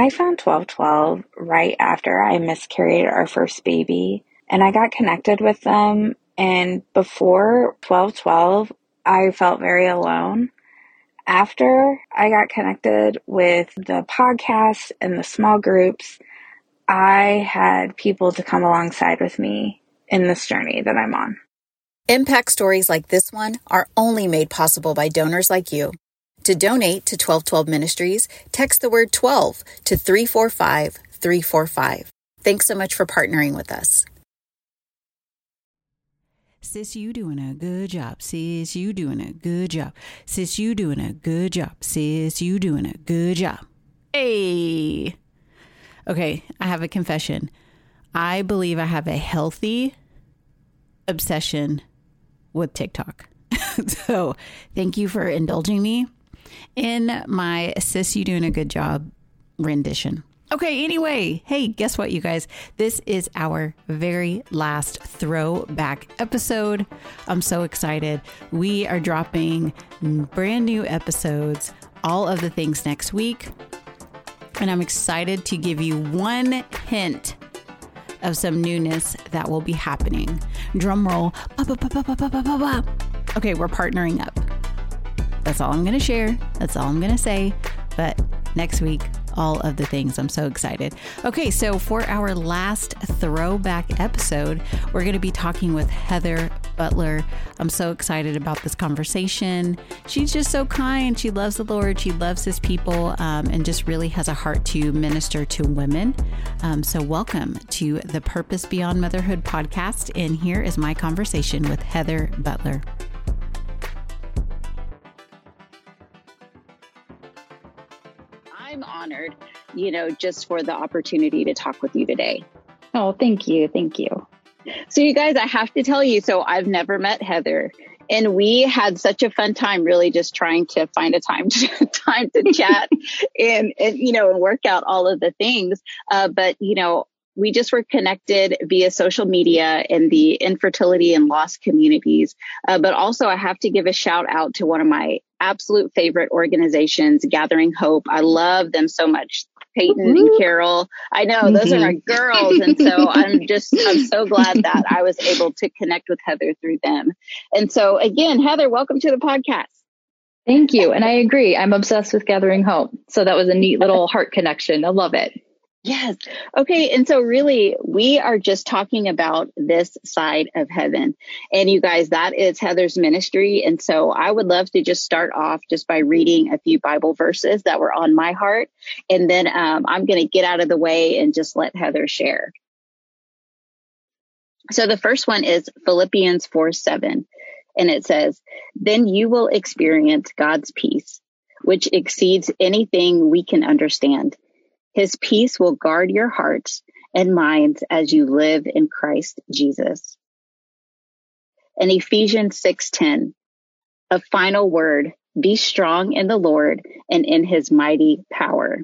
I found 1212 right after I miscarried our first baby, and I got connected with them. And before 1212, I felt very alone. After I got connected with the podcast and the small groups, I had people to come alongside with me in this journey that I'm on. Impact stories like this one are only made possible by donors like you. To donate to 1212 Ministries, text the word 12 to 345 345. Thanks so much for partnering with us. Sis, you doing a good job. Sis, you doing a good job. Sis, you doing a good job. Sis, you doing a good job. Hey. Okay, I have a confession. I believe I have a healthy obsession with TikTok. so thank you for indulging me in my sis, you doing a good job rendition. Okay, anyway, hey, guess what, you guys? This is our very last throwback episode. I'm so excited. We are dropping brand new episodes, all of the things next week. And I'm excited to give you one hint of some newness that will be happening. Drum roll. Okay, we're partnering up. That's all I'm going to share. That's all I'm going to say. But next week, all of the things. I'm so excited. Okay, so for our last throwback episode, we're going to be talking with Heather Butler. I'm so excited about this conversation. She's just so kind. She loves the Lord, she loves his people, um, and just really has a heart to minister to women. Um, so, welcome to the Purpose Beyond Motherhood podcast. And here is my conversation with Heather Butler. You know, just for the opportunity to talk with you today. Oh, thank you. Thank you. So, you guys, I have to tell you, so I've never met Heather. And we had such a fun time, really, just trying to find a time to time to chat and, and you know and work out all of the things. Uh, but you know, we just were connected via social media in the infertility and loss communities. Uh, but also, I have to give a shout out to one of my absolute favorite organizations, Gathering Hope. I love them so much. Peyton and Carol. I know mm-hmm. those are my mm-hmm. girls. And so I'm just, I'm so glad that I was able to connect with Heather through them. And so again, Heather, welcome to the podcast. Thank you. And I agree. I'm obsessed with Gathering Hope. So that was a neat little heart connection. I love it. Yes. Okay. And so really we are just talking about this side of heaven. And you guys, that is Heather's ministry. And so I would love to just start off just by reading a few Bible verses that were on my heart. And then um, I'm going to get out of the way and just let Heather share. So the first one is Philippians 4 7. And it says, Then you will experience God's peace, which exceeds anything we can understand his peace will guard your hearts and minds as you live in Christ Jesus. In Ephesians 6:10, a final word, be strong in the Lord and in his mighty power.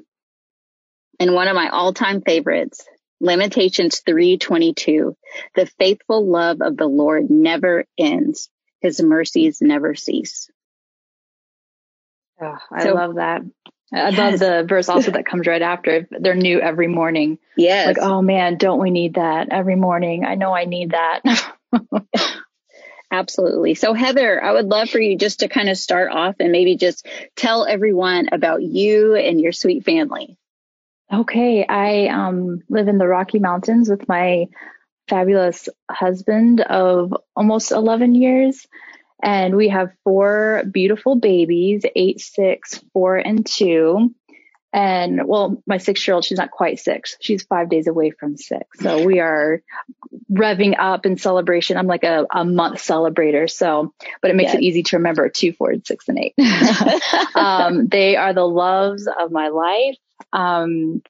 And one of my all-time favorites, Lamentations 3:22, the faithful love of the Lord never ends. His mercies never cease. Oh, I so, love that. I yes. love the verse also that comes right after. They're new every morning. Yes. Like, oh man, don't we need that every morning? I know I need that. Absolutely. So Heather, I would love for you just to kind of start off and maybe just tell everyone about you and your sweet family. Okay. I um, live in the Rocky Mountains with my fabulous husband of almost 11 years. And we have four beautiful babies, eight, six, four, and two. And well, my six year old, she's not quite six. She's five days away from six. So we are revving up in celebration. I'm like a, a month celebrator. So, but it makes yes. it easy to remember two, four, six, and eight. um, they are the loves of my life. Um,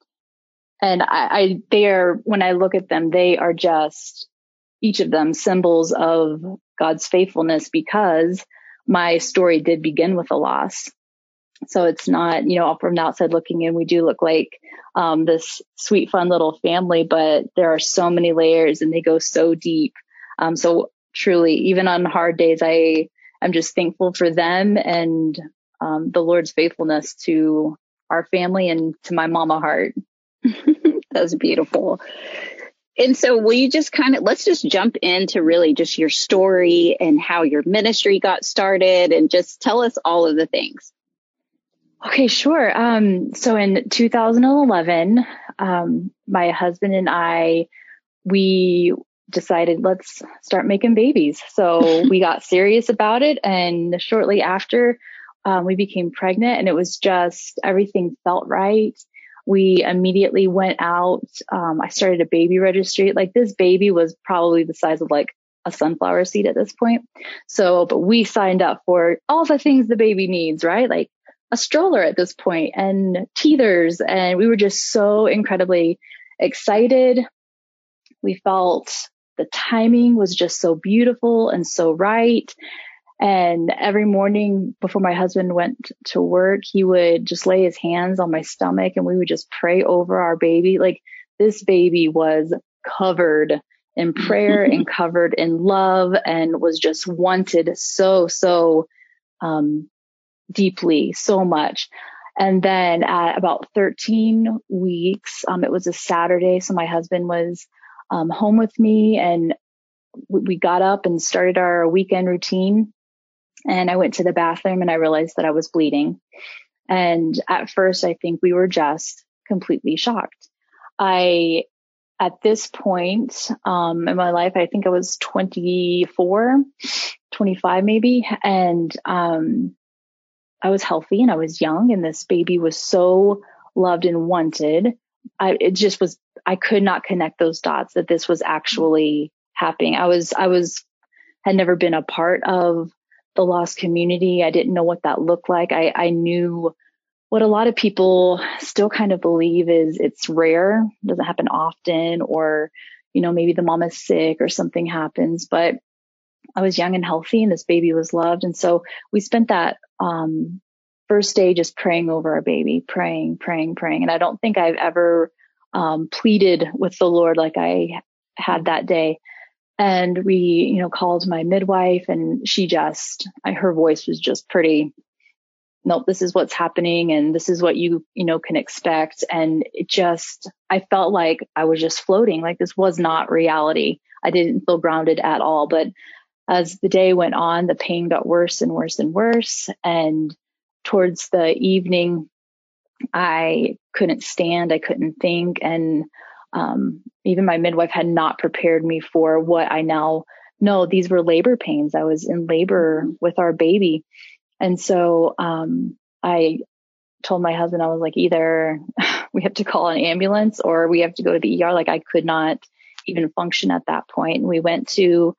and I, I, they are, when I look at them, they are just each of them symbols of God's faithfulness because my story did begin with a loss. So it's not, you know, from the outside looking in, we do look like um, this sweet, fun little family, but there are so many layers and they go so deep. Um, so truly, even on hard days, I am just thankful for them and um, the Lord's faithfulness to our family and to my mama heart. That's beautiful. And so, will you just kind of let's just jump into really just your story and how your ministry got started and just tell us all of the things. Okay, sure. Um, so in 2011, um, my husband and I, we decided let's start making babies. So we got serious about it. And shortly after, um, we became pregnant and it was just everything felt right. We immediately went out. Um, I started a baby registry. Like this baby was probably the size of like a sunflower seed at this point. So, but we signed up for all the things the baby needs, right? Like a stroller at this point and teethers. And we were just so incredibly excited. We felt the timing was just so beautiful and so right. And every morning before my husband went to work, he would just lay his hands on my stomach and we would just pray over our baby. Like this baby was covered in prayer and covered in love and was just wanted so, so, um, deeply, so much. And then at about 13 weeks, um, it was a Saturday. So my husband was um, home with me and we got up and started our weekend routine. And I went to the bathroom and I realized that I was bleeding. And at first, I think we were just completely shocked. I, at this point um, in my life, I think I was 24, 25 maybe. And um, I was healthy and I was young, and this baby was so loved and wanted. I, it just was I could not connect those dots that this was actually happening. I was, I was, had never been a part of the lost community. I didn't know what that looked like. I, I knew what a lot of people still kind of believe is it's rare, doesn't happen often, or, you know, maybe the mom is sick or something happens, but I was young and healthy and this baby was loved. And so we spent that, um, first day just praying over our baby, praying, praying, praying. And I don't think I've ever um, pleaded with the Lord like I had that day. And we, you know, called my midwife and she just, I, her voice was just pretty, nope, this is what's happening and this is what you, you know, can expect. And it just, I felt like I was just floating, like this was not reality. I didn't feel grounded at all. But as the day went on, the pain got worse and worse and worse. And towards the evening, I couldn't stand, I couldn't think. And um, even my midwife had not prepared me for what I now know. These were labor pains. I was in labor with our baby. And so um, I told my husband, I was like, either we have to call an ambulance or we have to go to the ER. Like I could not even function at that point. And we went to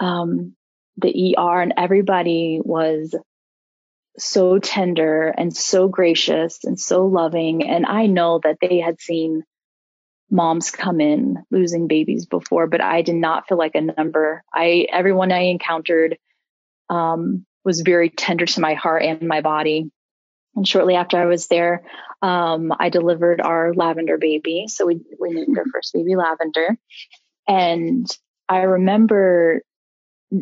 um, the ER and everybody was so tender and so gracious and so loving. And I know that they had seen moms come in losing babies before, but I did not feel like a number. I, everyone I encountered, um, was very tender to my heart and my body. And shortly after I was there, um, I delivered our lavender baby. So we, we named our first baby lavender. And I remember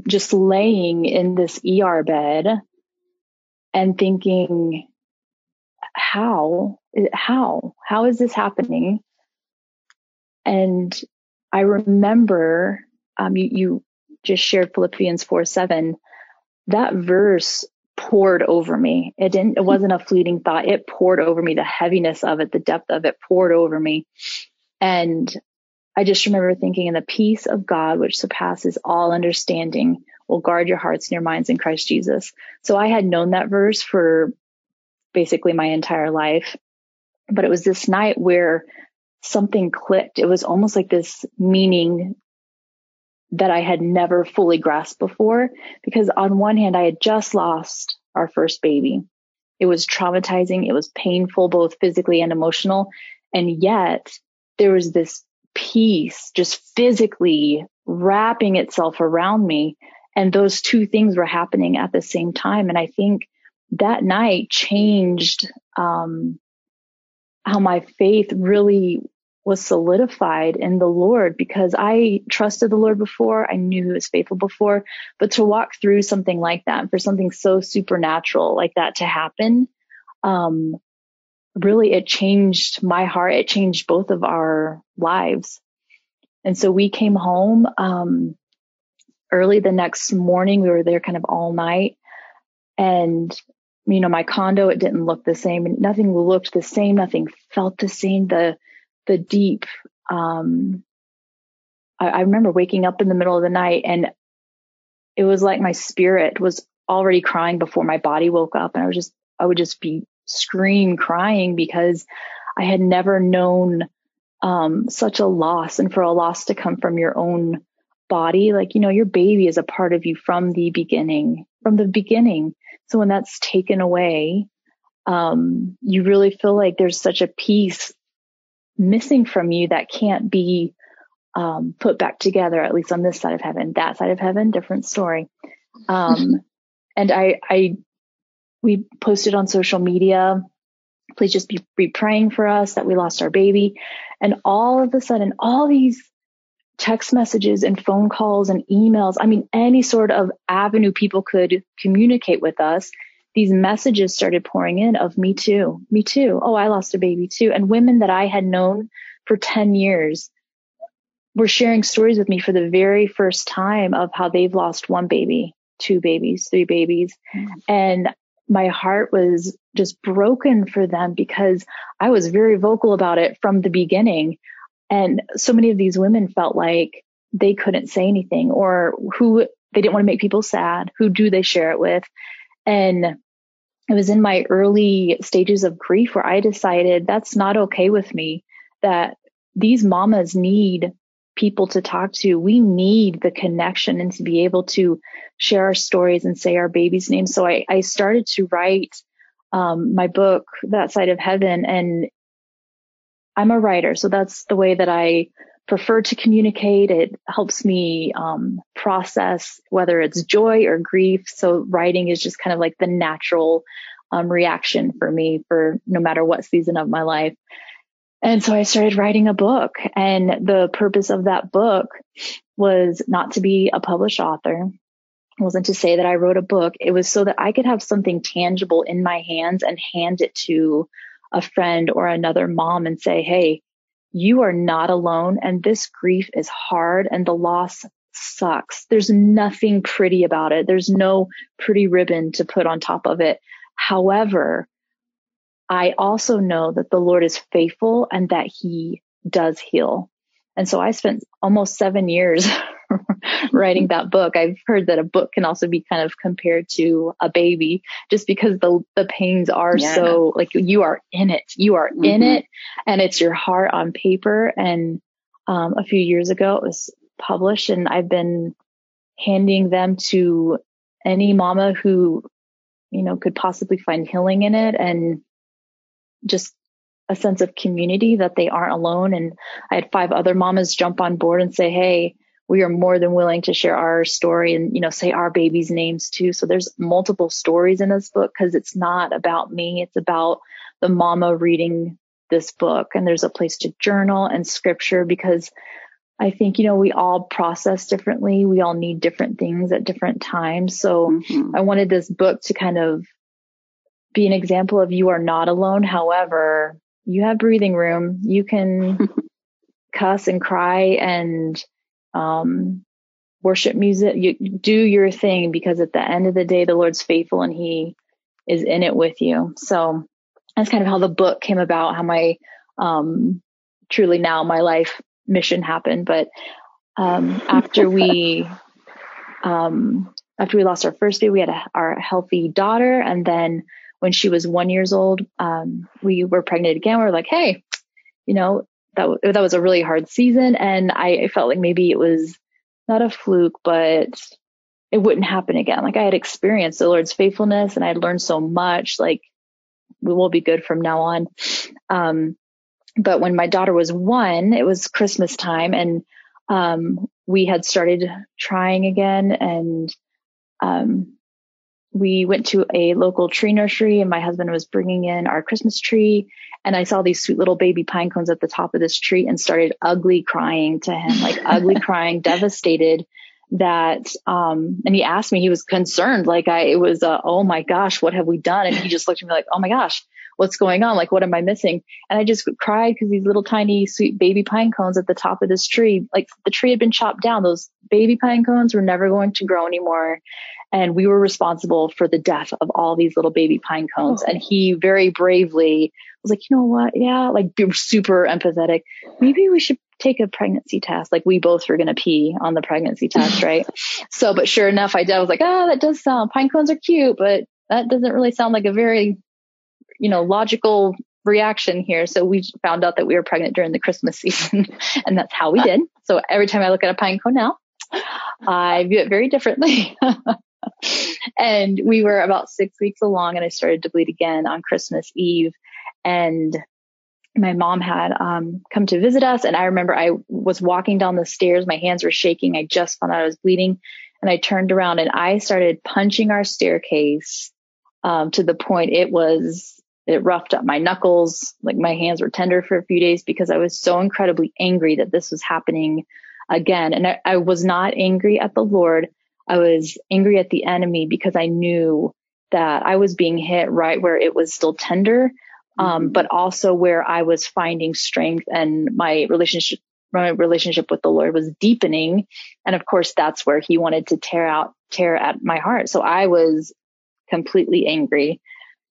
just laying in this ER bed and thinking, how, how, how is this happening? And I remember, um, you, you just shared Philippians 4 7. That verse poured over me. It didn't, it wasn't a fleeting thought. It poured over me. The heaviness of it, the depth of it poured over me. And I just remember thinking, in the peace of God, which surpasses all understanding, will guard your hearts and your minds in Christ Jesus. So I had known that verse for basically my entire life, but it was this night where something clicked. It was almost like this meaning that I had never fully grasped before because on one hand, I had just lost our first baby. It was traumatizing. It was painful, both physically and emotional. And yet there was this peace just physically wrapping itself around me and those two things were happening at the same time. And I think that night changed um, how my faith really was solidified in the Lord because I trusted the Lord before. I knew he was faithful before, but to walk through something like that, for something so supernatural like that to happen, um, really it changed my heart. It changed both of our lives. And so we came home, um, early the next morning. We were there kind of all night and you know, my condo, it didn't look the same. Nothing looked the same. Nothing felt the same. The, the deep, um, I, I remember waking up in the middle of the night and it was like my spirit was already crying before my body woke up. And I was just, I would just be scream crying because I had never known, um, such a loss and for a loss to come from your own body, like, you know, your baby is a part of you from the beginning, from the beginning. So when that's taken away, um, you really feel like there's such a piece missing from you that can't be um, put back together, at least on this side of heaven. That side of heaven, different story. Um, and I, I, we posted on social media. Please just be, be praying for us that we lost our baby. And all of a sudden, all these text messages and phone calls and emails. I mean, any sort of avenue people could communicate with us. These messages started pouring in of me too, me too. Oh, I lost a baby too. And women that I had known for 10 years were sharing stories with me for the very first time of how they've lost one baby, two babies, three babies. Mm. And my heart was just broken for them because I was very vocal about it from the beginning. And so many of these women felt like they couldn't say anything or who they didn't want to make people sad. Who do they share it with? And it was in my early stages of grief where I decided that's not okay with me, that these mamas need people to talk to. We need the connection and to be able to share our stories and say our baby's name. So I, I started to write um, my book, That Side of Heaven, and I'm a writer, so that's the way that I prefer to communicate. It helps me um, process whether it's joy or grief. So writing is just kind of like the natural um, reaction for me for no matter what season of my life. And so I started writing a book and the purpose of that book was not to be a published author. It wasn't to say that I wrote a book. It was so that I could have something tangible in my hands and hand it to a friend or another mom and say, Hey, you are not alone. And this grief is hard and the loss sucks. There's nothing pretty about it. There's no pretty ribbon to put on top of it. However, I also know that the Lord is faithful and that he does heal. And so I spent almost seven years writing that book. I've heard that a book can also be kind of compared to a baby just because the, the pains are yeah. so like you are in it. You are mm-hmm. in it and it's your heart on paper. And, um, a few years ago it was published and I've been handing them to any mama who, you know, could possibly find healing in it and just a sense of community that they aren't alone. And I had five other mamas jump on board and say, Hey, we are more than willing to share our story and, you know, say our babies' names too. So there's multiple stories in this book because it's not about me. It's about the mama reading this book. And there's a place to journal and scripture because I think, you know, we all process differently. We all need different things at different times. So mm-hmm. I wanted this book to kind of be an example of you are not alone. However, you have breathing room. You can cuss and cry and um, worship music. You do your thing because at the end of the day, the Lord's faithful and He is in it with you. So that's kind of how the book came about. How my um, truly now my life mission happened. But um, after we um, after we lost our first baby, we had a, our healthy daughter, and then when she was one years old, um, we were pregnant again. We are like, hey, you know, that that was a really hard season, and I, I felt like maybe it was not a fluke, but it wouldn't happen again. Like I had experienced the Lord's faithfulness, and I had learned so much. Like we will be good from now on. Um, but when my daughter was one, it was Christmas time, and um, we had started trying again, and um, we went to a local tree nursery and my husband was bringing in our Christmas tree. And I saw these sweet little baby pine cones at the top of this tree and started ugly crying to him, like ugly crying, devastated that, um, and he asked me, he was concerned, like I, it was, uh, oh my gosh, what have we done? And he just looked at me like, oh my gosh, what's going on? Like, what am I missing? And I just cried because these little tiny sweet baby pine cones at the top of this tree, like the tree had been chopped down. Those baby pine cones were never going to grow anymore. And we were responsible for the death of all these little baby pine cones. Oh. And he very bravely was like, you know what? Yeah, like super empathetic. Maybe we should take a pregnancy test. Like we both were going to pee on the pregnancy test, right? so, but sure enough, I did. I was like, oh, that does sound, pine cones are cute, but that doesn't really sound like a very, you know, logical reaction here. So we found out that we were pregnant during the Christmas season and that's how we did. So every time I look at a pine cone now, I view it very differently. and we were about six weeks along and I started to bleed again on Christmas Eve. And my mom had um, come to visit us. And I remember I was walking down the stairs. My hands were shaking. I just found out I was bleeding. And I turned around and I started punching our staircase um, to the point it was, it roughed up my knuckles. Like my hands were tender for a few days because I was so incredibly angry that this was happening again. And I, I was not angry at the Lord. I was angry at the enemy because I knew that I was being hit right where it was still tender um, mm-hmm. but also where I was finding strength and my relationship, my relationship with the Lord was deepening. And of course, that's where he wanted to tear out, tear at my heart. So I was completely angry.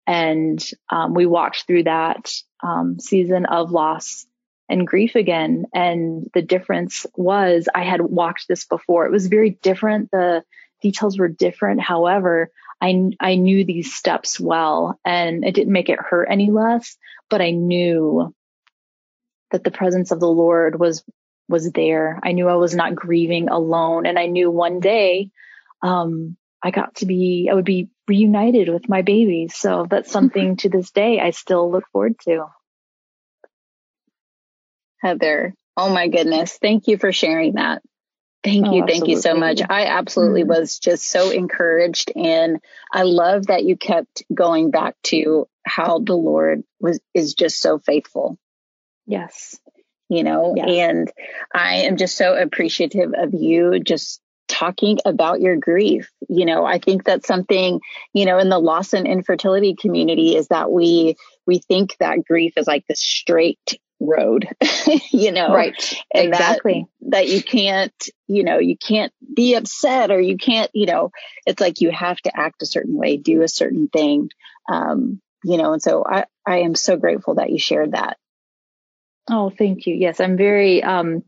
And um, we walked through that um, season of loss and grief again. And the difference was I had walked this before. It was very different. The details were different. However, I, I knew these steps well and it didn't make it hurt any less, but I knew that the presence of the Lord was, was there. I knew I was not grieving alone. And I knew one day, um, I got to be, I would be reunited with my baby. So that's something to this day I still look forward to. Heather, oh my goodness. Thank you for sharing that. Thank you. Oh, thank you so much. I absolutely mm-hmm. was just so encouraged. And I love that you kept going back to how the Lord was, is just so faithful. Yes. You know, yes. and I am just so appreciative of you just talking about your grief. You know, I think that's something, you know, in the loss and infertility community is that we, we think that grief is like the straight road, you know, right. And exactly. That, that you can't, you know, you can't be upset or you can't, you know, it's like you have to act a certain way, do a certain thing. Um, you know, and so I, I am so grateful that you shared that. Oh, thank you. Yes, I'm very, um,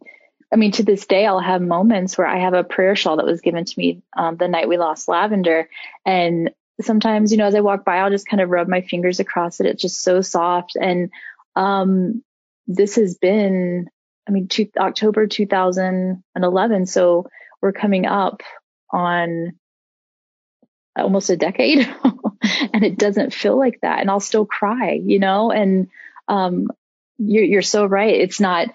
I mean, to this day, I'll have moments where I have a prayer shawl that was given to me um, the night we lost Lavender. And sometimes, you know, as I walk by, I'll just kind of rub my fingers across it. It's just so soft. And um, this has been, I mean, two, October 2011. So we're coming up on almost a decade and it doesn't feel like that. And I'll still cry, you know, and, um, you're, you're so right. It's not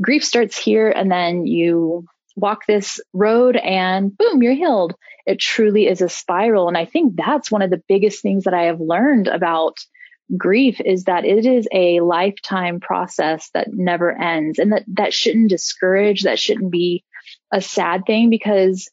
grief starts here and then you walk this road and boom, you're healed. It truly is a spiral. And I think that's one of the biggest things that I have learned about grief is that it is a lifetime process that never ends and that that shouldn't discourage that shouldn't be a sad thing because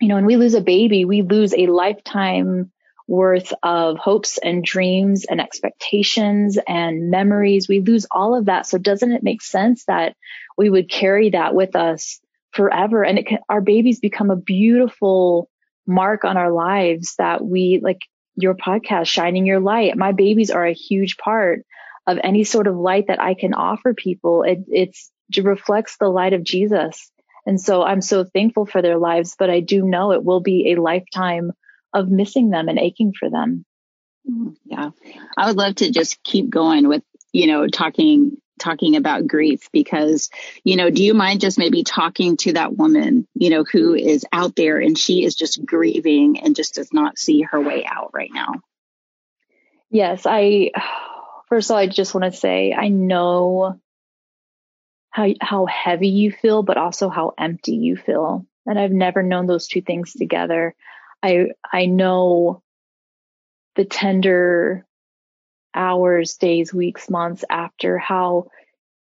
you know when we lose a baby we lose a lifetime worth of hopes and dreams and expectations and memories. We lose all of that. So doesn't it make sense that we would carry that with us forever? And it can, our babies become a beautiful mark on our lives that we like your podcast, Shining Your Light. My babies are a huge part of any sort of light that I can offer people. It, it's, it reflects the light of Jesus. And so I'm so thankful for their lives, but I do know it will be a lifetime of missing them and aching for them. Mm, yeah. I would love to just keep going with, you know, talking talking about grief because, you know, do you mind just maybe talking to that woman, you know, who is out there and she is just grieving and just does not see her way out right now? Yes, I first of all I just want to say I know how how heavy you feel but also how empty you feel. And I've never known those two things together. I I know the tender hours, days, weeks, months after how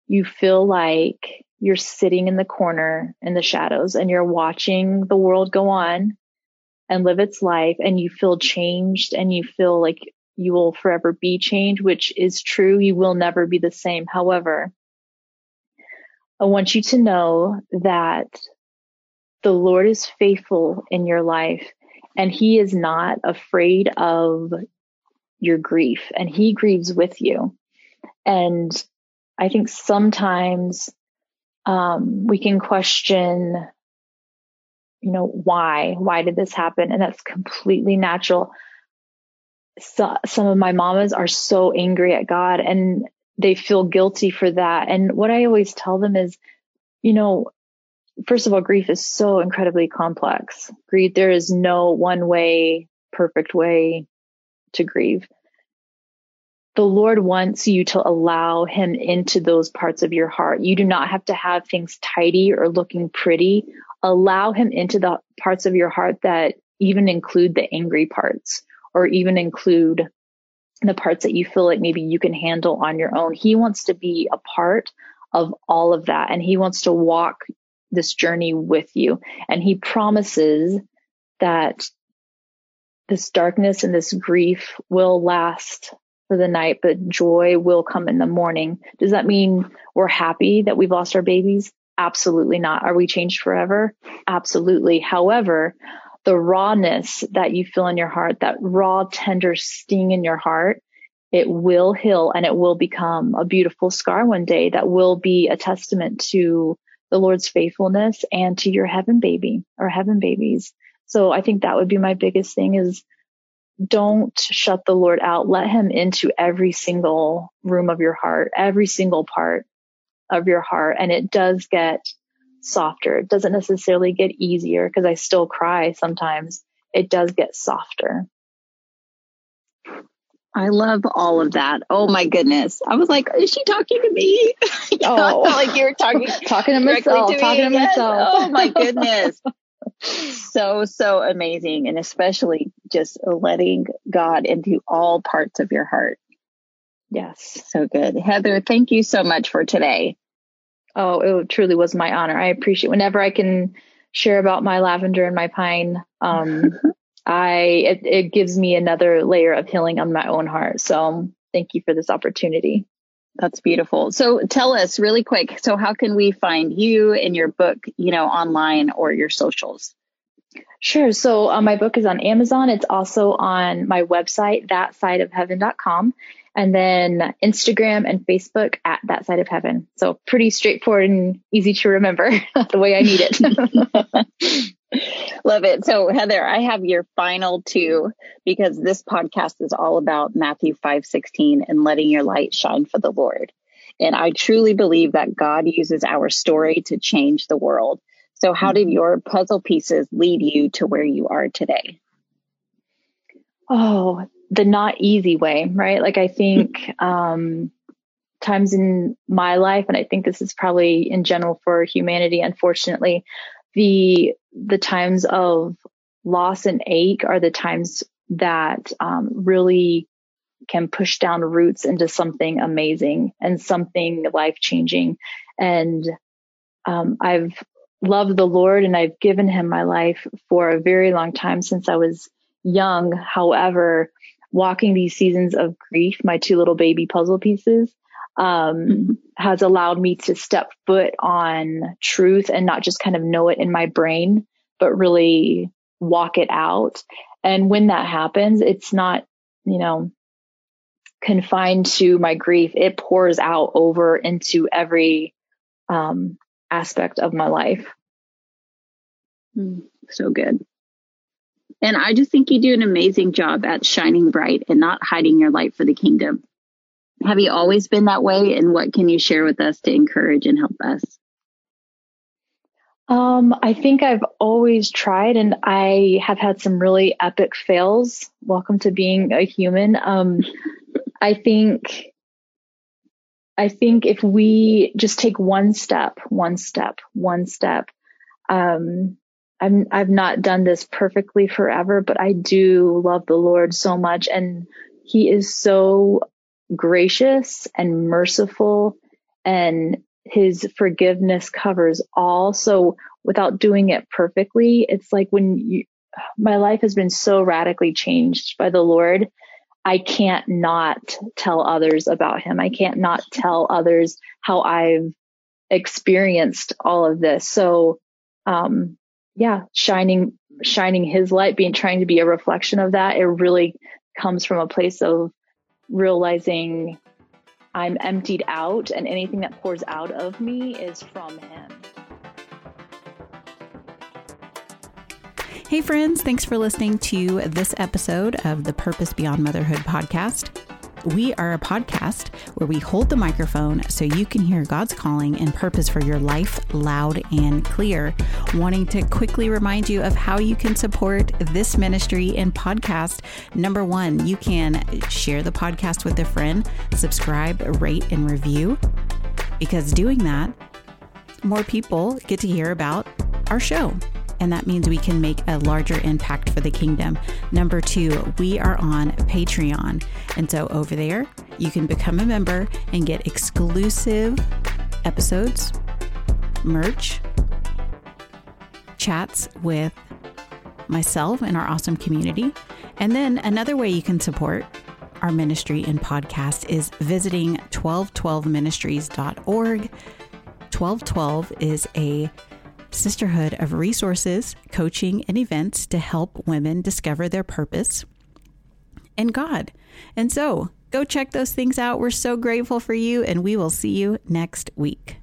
you feel like you're sitting in the corner in the shadows and you're watching the world go on and live its life and you feel changed and you feel like you will forever be changed, which is true. You will never be the same. However, I want you to know that the Lord is faithful in your life and he is not afraid of your grief and he grieves with you. And I think sometimes um, we can question, you know, why? Why did this happen? And that's completely natural. So, some of my mamas are so angry at God and they feel guilty for that. And what I always tell them is, you know, first of all, grief is so incredibly complex. Grief, there is no one way, perfect way to grieve. The Lord wants you to allow him into those parts of your heart. You do not have to have things tidy or looking pretty. Allow him into the parts of your heart that even include the angry parts or even include the parts that you feel like maybe you can handle on your own. He wants to be a part of all of that and he wants to walk this journey with you. And he promises that this darkness and this grief will last for the night, but joy will come in the morning. Does that mean we're happy that we've lost our babies? Absolutely not. Are we changed forever? Absolutely. However, the rawness that you feel in your heart, that raw, tender sting in your heart, it will heal and it will become a beautiful scar one day that will be a testament to the Lord's faithfulness and to your heaven baby or heaven babies. So I think that would be my biggest thing is don't shut the Lord out. Let him into every single room of your heart, every single part of your heart. And it does get softer. It doesn't necessarily get easier because I still cry sometimes. It does get softer. I love all of that. Oh my goodness. I was like, is she talking to me? oh, like you were talking, talking to myself, to talking to yes. myself. Oh my goodness. so, so amazing. And especially just letting God into all parts of your heart. Yes. So good. Heather, thank you so much for today. Oh, it truly was my honor. I appreciate whenever I can share about my lavender and my pine. Um, I it, it gives me another layer of healing on my own heart. So thank you for this opportunity. That's beautiful. So tell us really quick. So how can we find you and your book, you know, online or your socials? Sure. So uh, my book is on Amazon. It's also on my website, thatsideofheaven.com, and then Instagram and Facebook at that side of heaven. So pretty straightforward and easy to remember the way I need it. Love it. So Heather, I have your final two because this podcast is all about Matthew 5:16 and letting your light shine for the Lord. And I truly believe that God uses our story to change the world. So how did your puzzle pieces lead you to where you are today? Oh, the not easy way, right? Like I think um times in my life and I think this is probably in general for humanity unfortunately the the times of loss and ache are the times that um, really can push down roots into something amazing and something life changing. And um, I've loved the Lord and I've given him my life for a very long time since I was young. However, walking these seasons of grief, my two little baby puzzle pieces, um, has allowed me to step foot on truth and not just kind of know it in my brain, but really walk it out. And when that happens, it's not, you know, confined to my grief. It pours out over into every um, aspect of my life. Mm, so good. And I just think you do an amazing job at shining bright and not hiding your light for the kingdom. Have you always been that way? And what can you share with us to encourage and help us? Um, I think I've always tried and I have had some really epic fails. Welcome to being a human. Um, I think, I think if we just take one step, one step, one step, um, I'm, I've not done this perfectly forever, but I do love the Lord so much and he is so gracious and merciful and his forgiveness covers all. So without doing it perfectly, it's like when you, my life has been so radically changed by the Lord. I can't not tell others about him. I can't not tell others how I've experienced all of this. So, um, yeah, shining, shining his light, being trying to be a reflection of that. It really comes from a place of realizing I'm emptied out and anything that pours out of me is from him. Hey, friends, thanks for listening to this episode of the Purpose Beyond Motherhood podcast. We are a podcast where we hold the microphone so you can hear God's calling and purpose for your life loud and clear. Wanting to quickly remind you of how you can support this ministry and podcast. Number one, you can share the podcast with a friend, subscribe, rate, and review, because doing that, more people get to hear about our show and that means we can make a larger impact for the kingdom. Number two, we are on Patreon. And so over there, you can become a member and get exclusive episodes, merch, chats with myself and our awesome community. And then another way you can support our ministry and podcast is visiting 1212ministries.org. 1212 is a sisterhood of resources, coaching, and events to help women discover their purpose and God. And so go check those things out. We're so grateful for you, and we will see you next week.